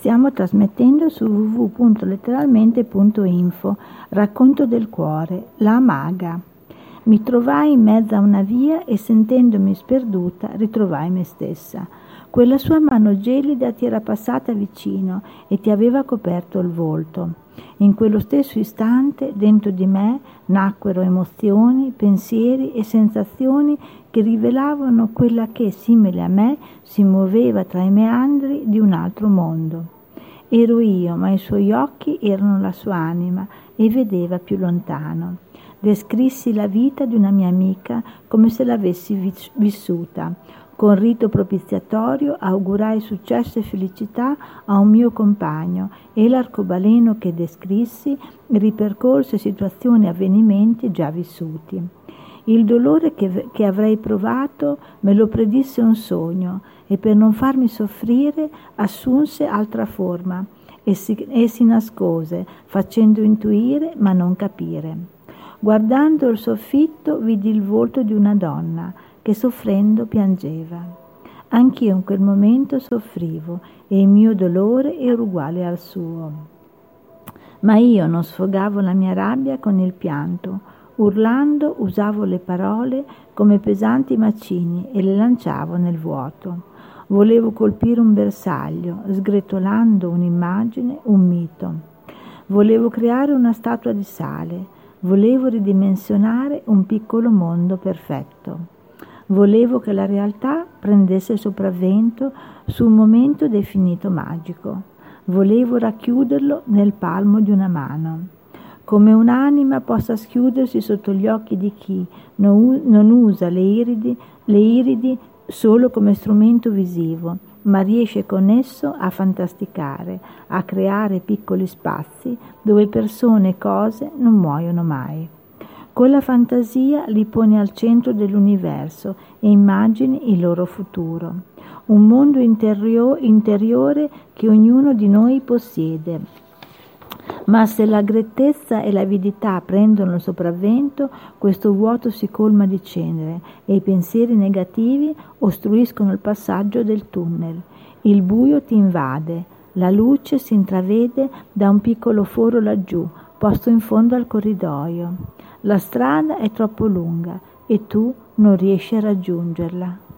Stiamo trasmettendo su www.letteralmente.info. Racconto del cuore, la maga. Mi trovai in mezzo a una via e sentendomi sperduta ritrovai me stessa. Quella sua mano gelida ti era passata vicino e ti aveva coperto il volto. In quello stesso istante dentro di me nacquero emozioni, pensieri e sensazioni che rivelavano quella che, simile a me, si muoveva tra i meandri di un altro mondo. Ero io, ma i suoi occhi erano la sua anima e vedeva più lontano. Descrissi la vita di una mia amica come se l'avessi vissuta. Con rito propiziatorio augurai successo e felicità a un mio compagno e l'arcobaleno che descrissi ripercorse situazioni e avvenimenti già vissuti. Il dolore che, che, avrei provato me lo predisse un sogno e per non farmi soffrire assunse altra forma e si, e si nascose, facendo intuire ma non capire. Guardando il soffitto vidi il volto di una donna che soffrendo piangeva. Anch'io in quel momento soffrivo e il mio dolore era uguale al suo. Ma io non sfogavo la mia rabbia con il pianto, urlando usavo le parole come pesanti macini e le lanciavo nel vuoto. Volevo colpire un bersaglio, sgretolando un'immagine, un mito. Volevo creare una statua di sale, volevo ridimensionare un piccolo mondo perfetto. Volevo che la realtà prendesse sopravvento su un momento definito magico. Volevo racchiuderlo nel palmo di una mano. Come un'anima possa schiudersi sotto gli occhi di chi non usa le iridi, le iridi solo come strumento visivo, ma riesce con esso a fantasticare, a creare piccoli spazi dove persone e cose non muoiono mai. Con la fantasia li pone al centro dell'universo e immagini il loro futuro, un mondo interio- interiore che ognuno di noi possiede. Ma se la grettezza e l'avidità prendono il sopravvento, questo vuoto si colma di cenere e i pensieri negativi ostruiscono il passaggio del tunnel. Il buio ti invade, la luce si intravede da un piccolo foro laggiù, posto in fondo al corridoio. La strada è troppo lunga e tu non riesci a raggiungerla.